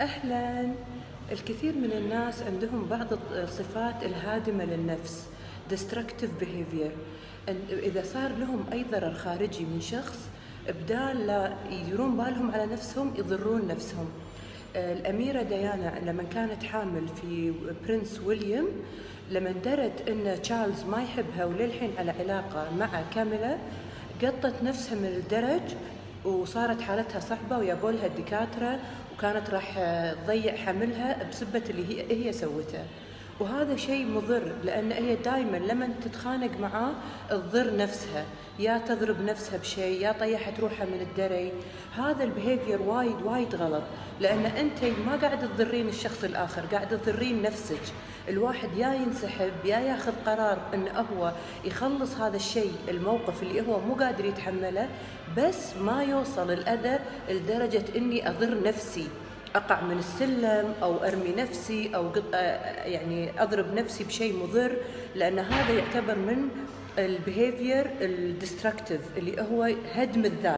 أهلا الكثير من الناس عندهم بعض الصفات الهادمة للنفس destructive behavior. إذا صار لهم أي ضرر خارجي من شخص بدال لا يديرون بالهم على نفسهم يضرون نفسهم. الأميرة ديانا لما كانت حامل في برنس ويليام لما درت أن تشارلز ما يحبها وللحين على علاقة مع كاميلا قطت نفسها من الدرج وصارت حالتها صعبة ويابوا لها الدكاترة وكانت راح تضيع حملها بسبة اللي هي هي سوته. وهذا شيء مضر لأن هي دائما لما تتخانق معاه تضر نفسها يا تضرب نفسها بشيء يا طيحت روحها من الدري. هذا البيهيفير وايد وايد غلط لأن أنت ما قاعد تضرين الشخص الآخر قاعد تضرين نفسك. الواحد يا ينسحب يا ياخذ قرار انه هو يخلص هذا الشيء الموقف اللي هو مو قادر يتحمله بس ما يوصل الأذى لدرجة إني أضر نفسي. أقع من السلم أو أرمي نفسي أو قط... آه، يعني أضرب نفسي بشيء مضر لأن هذا يعتبر من ال behavior ال destructive اللي هو هدم الذات.